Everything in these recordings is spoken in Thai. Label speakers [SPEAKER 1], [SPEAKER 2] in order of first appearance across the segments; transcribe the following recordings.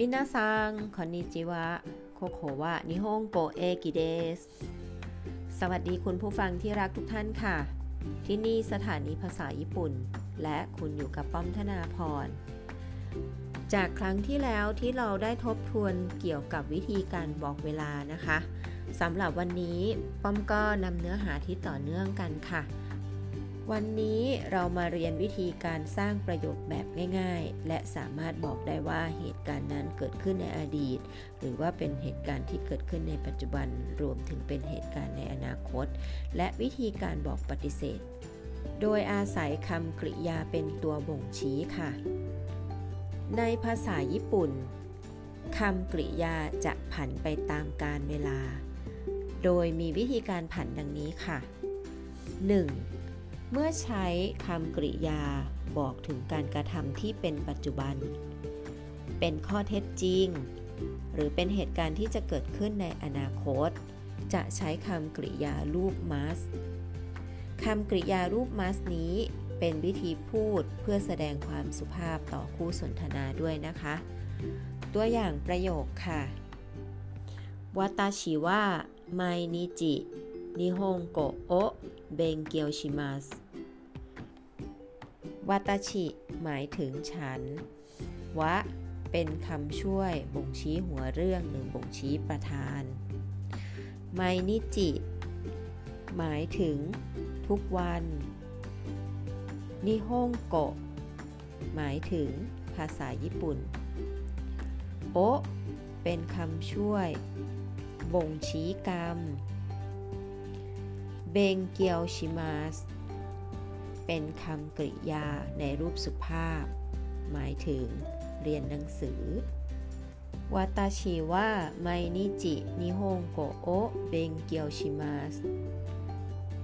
[SPEAKER 1] มินาซังคอนนิจิวะโคโควะนิฮงโกเอกิเดสสวัสดีคุณผู้ฟังที่รักทุกท่านค่ะ ที่นี่สถานีภาษาญี่ปุ่น และคุณอยู่กับป้อมธนาพร จากครั้งที่แล้วที่เราได้ทบทวนเกี่ยวกับวิธีการบอกเวลานะคะสำหรับวันนี้ป้อมก็นำเนื้อหาที่ต่อเนื่องกันค่ะ วันนี้เรามาเรียนวิธีการสร้างประโยคแบบง่าย ๆ และสามารถบอกได้ว่าเหตุการณ์นั้นเกิดขึ้นในอดีต หรือว่าเป็นเหตุการณ์ที่เกิดขึ้นในปัจจุบันรวมถึงเป็นเหตุการณ์ในอนาคต และวิธีการบอกปฏิเสธ โดยอาศัยคำกริยาเป็นตัวบ่งชี้ค่ะ ในภาษาญี่ปุ่นคำกริยาจะผันไปตามกาลเวลา โดยมีวิธีการผันดังนี้ค่ะ 1. เมื่อใช้คำกริยาบอกถึงการกระทำที่เป็นปัจจุบัน เป็นข้อเท็จจริง หรือเป็นเหตุการณ์ที่จะเกิดขึ้นในอนาคต จะใช้คำกริยารูปมัสคำกริยารูปมัสนี้เป็นวิธีพูดเพื่อแสดงความสุภาพต่อคู่สนทนาด้วยนะคะ ตัวอย่างประโยคค่ะวาตาชิวะไมนิจินิฮงโกโอเบงเกียวชิมัส วาตาชิหมายถึงฉัน วะ เป็นคำช่วยบ่งชี้หัวเรื่องหรือบ่งชี้ประธาน ไมนิจิ หมายถึง ทุกวัน นิฮงโกหมายถึง ภาษาญี่ปุ่น โอเป็นคำช่วย บ่งชี้กรรม เบงเกียวชิมาส เป็นคำกริยาในรูปสุภาพ หมายถึงเรียนหนังสือวาตาชิวะไมนิจินิฮงโกโอเบงเกียวชิมาส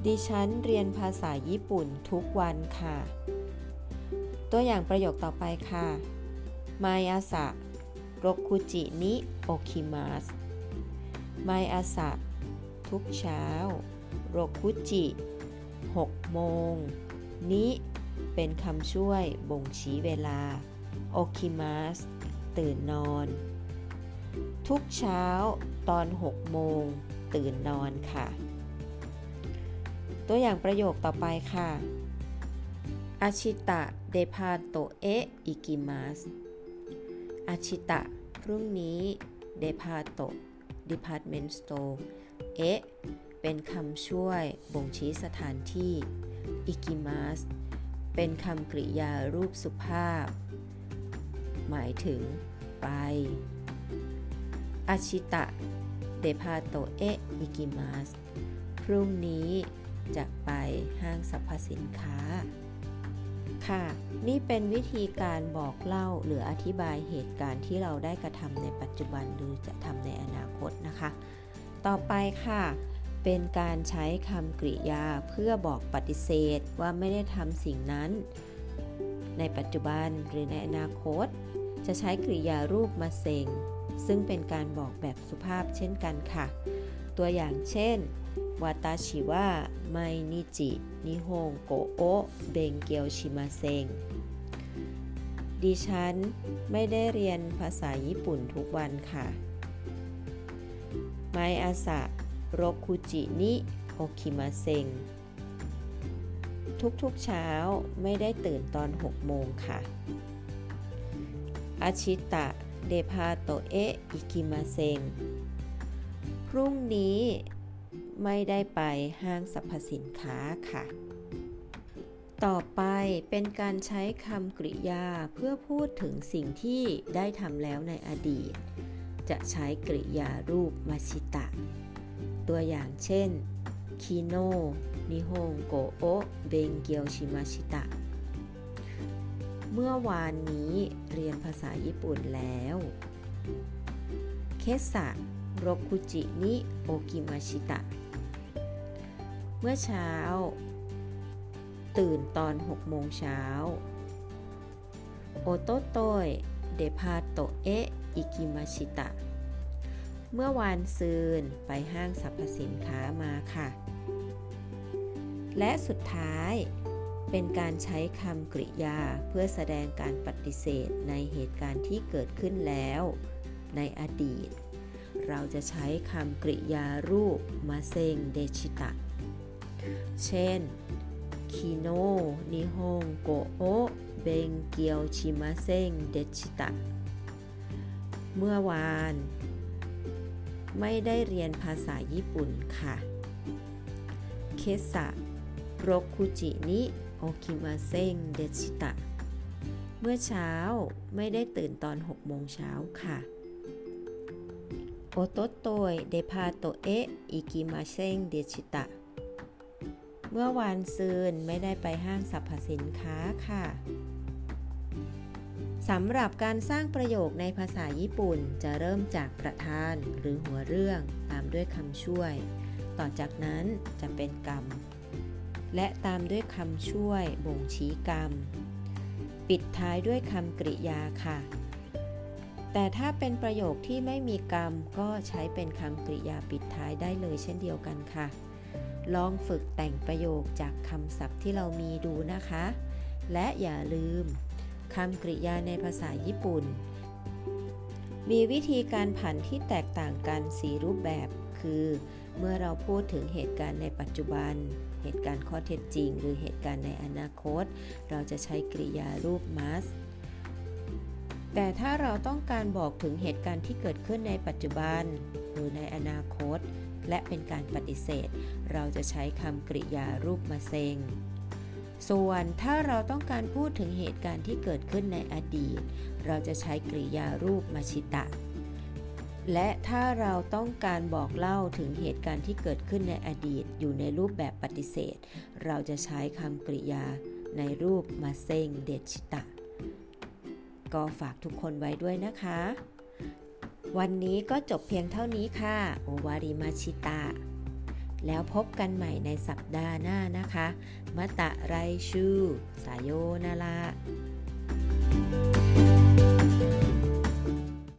[SPEAKER 1] ดิฉันเรียนภาษาญี่ปุ่นทุกวันค่ะ ตัวอย่างประโยคต่อไปค่ะไมอาสะโรคุจินิโอคิมาสไมอาสะทุกเช้าโรคุจิ6โมง นี้เป็นคำช่วยบ่งชี้เวลา โอคิมัสตื่นนอน ทุกเช้าตอน 6 โมง ตื่นนอนค่ะ ตัวอย่างประโยคต่อไปค่ะอาชิตะเดพาโตเอะอิกิมัสอาชิตะพรุ่งนี้เดพาโต Department Store เอะเป็นคำช่วยบ่งชี้สถานที่ อิกิมัสเป็นคำกริยารูปสุภาพ หมายถึง ไปอาชิตะเดพาโตเอะอิกิมัสพรุ่งนี้จะไปห้างสรรพสินค้า ค่ะ นี่เป็นวิธีการบอกเล่าหรืออธิบายเหตุการณ์ที่เราได้กระทำในปัจจุบันหรือจะทำในอนาคตนะคะ ต่อไปค่ะ เป็นการใช้คำกริยาเพื่อบอกปฏิเสธว่าไม่ได้ทำสิ่งนั้น ในปัจจุบันหรือในอนาคต จะใช้กริยารูปません ซึ่งเป็นการบอกแบบสุภาพเช่นกันค่ะ ตัวอย่างเช่น私は毎日日本語を勉強しません ดิฉันไม่ได้เรียนภาษาญี่ปุ่นทุกวันค่ะ 毎朝六時に起きませんทุกๆเช้าไม่ได้ตื่นตอน 6 โมงค่ะ อาชิตะ เดพาโตเอะอิคิมาเซง พรุ่งนี้ไม่ได้ไปห้างสรรพสินค้าค่ะ ต่อไปเป็นการใช้คำกริยาเพื่อพูดถึงสิ่งที่ได้ทำแล้วในอดีต จะใช้กริยารูปมาชิตะ ตัวอย่างเช่น昨日日本語を勉強しました เมื่อวานนี้เรียนภาษาญี่ปุ่นแล้ว 今朝六時に起きました เมื่อเช้า ตื่นตอน6โมงเช้า一昨日デパートへอิกิมาชิตะ เมื่อวานซืนไปห้างสรรพสินค้ามาค่ะ และสุดท้ายเป็นการใช้คำกริยาเพื่อแสดงการปฏิเสธในเหตุการณ์ที่เกิดขึ้นแล้ว ในอดีต เราจะใช้คำกริยารูปมาเซงเดชิตะ เช่นคิโนนิฮงโกโอ勉強しませんでした เมื่อวาน ไม่ได้เรียนภาษาญี่ปุ่นค่ะ 今朝六時に起きませんでした เมื่อเช้าไม่ได้ตื่นตอน 6 โมงเช้าค่ะ 一昨日デパートへ行きませんでした เมื่อวานซืนไม่ได้ไปห้างสรรพสินค้าค่ะ สำหรับการสร้างประโยคในภาษาญี่ปุ่นจะเริ่มจากประธานหรือหัวเรื่องตามด้วยคำช่วย ต่อจากนั้นจะเป็นกรรม และตามด้วยคำช่วยบ่งชี้กรรม ปิดท้ายด้วยคำกริยาค่ะ แต่ถ้าเป็นประโยคที่ไม่มีกรรมก็ใช้เป็นคำกริยาปิดท้ายได้เลยเช่นเดียวกันค่ะ ลองฝึกแต่งประโยคจากคำศัพท์ที่เรามีดูนะคะ และอย่าลืม คำกริยาในภาษาญี่ปุ่น มีวิธีการผันที่แตกต่างกันสีรูปแบบ คือ เมื่อเราพูดถึงเหตุการณ์ในปัจจุบัน เหตุการณ์ข้อเท็จจริง หรือเหตุการณ์ในอนาคต เราจะใช้กริยารูป must แต่ถ้าเราต้องการบอกถึงเหตุการณ์ที่เกิดขึ้นในปัจจุบัน หรือในอนาคต และเป็นการปฏิเสธ เราจะใช้คำกริยารูปมาเซง ส่วนถ้าเราต้องการพูดถึงเหตุการณ์ที่เกิดขึ้นในอดีต เราจะใช้กริยารูปมาชิตะ และถ้าเราต้องการบอกเล่าถึงเหตุการณ์ที่เกิดขึ้นในอดีต อยู่ในรูปแบบปฏิเสธ เราจะใช้คำกริยาในรูปมาเซงเดชิตะ ก็ฝากทุกคนไว้ด้วยนะคะ วันนี้ก็จบเพียงเท่านี้ค่ะ โอวาริมาชิตะ แล้วพบกันใหม่ในสัปดาห์หน้านะคะ มะตะไรชู สายโยนารา